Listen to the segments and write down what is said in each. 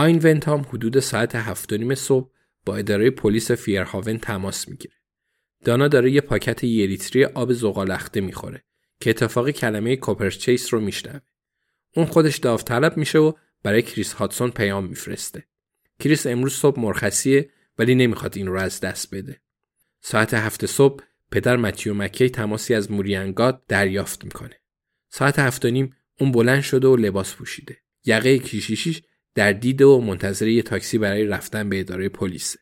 آین ونتام حدود ساعت هفت نیم صبح با اداره پلیس فیرهاون تماس می‌گیره. دانا داره یه پاکت یه لیتری آب زغالخته می‌خوره که اتفاقی کلمه کوپرچیس رو میشنوه. اون خودش داوطلب میشه و برای کریس هاتسون پیام میفرسته. کریس امروز صبح مرخصیه ولی نمی‌خواد این رو از دست بده. ساعت هفت صبح پدر متیو مکی تماسی از موریانگاد دریافت می‌کنه. ساعت هفت و نیم اون بلند شده و لباس پوشیده. یقه کیشیشیش در دید و منتظر یه تاکسی برای رفتن به اداره پلیس.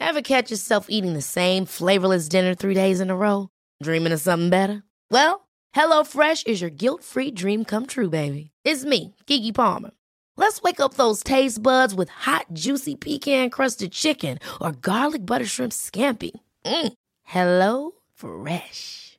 Ever catch yourself eating the same flavorless dinner three days in a row? Dreaming of something better? Well, Hello Fresh is your guilt-free dream come true, baby. It's me, Keke Palmer. Let's wake up those taste buds with hot, juicy pecan-crusted chicken or garlic butter shrimp scampi. Mm. Hello Fresh.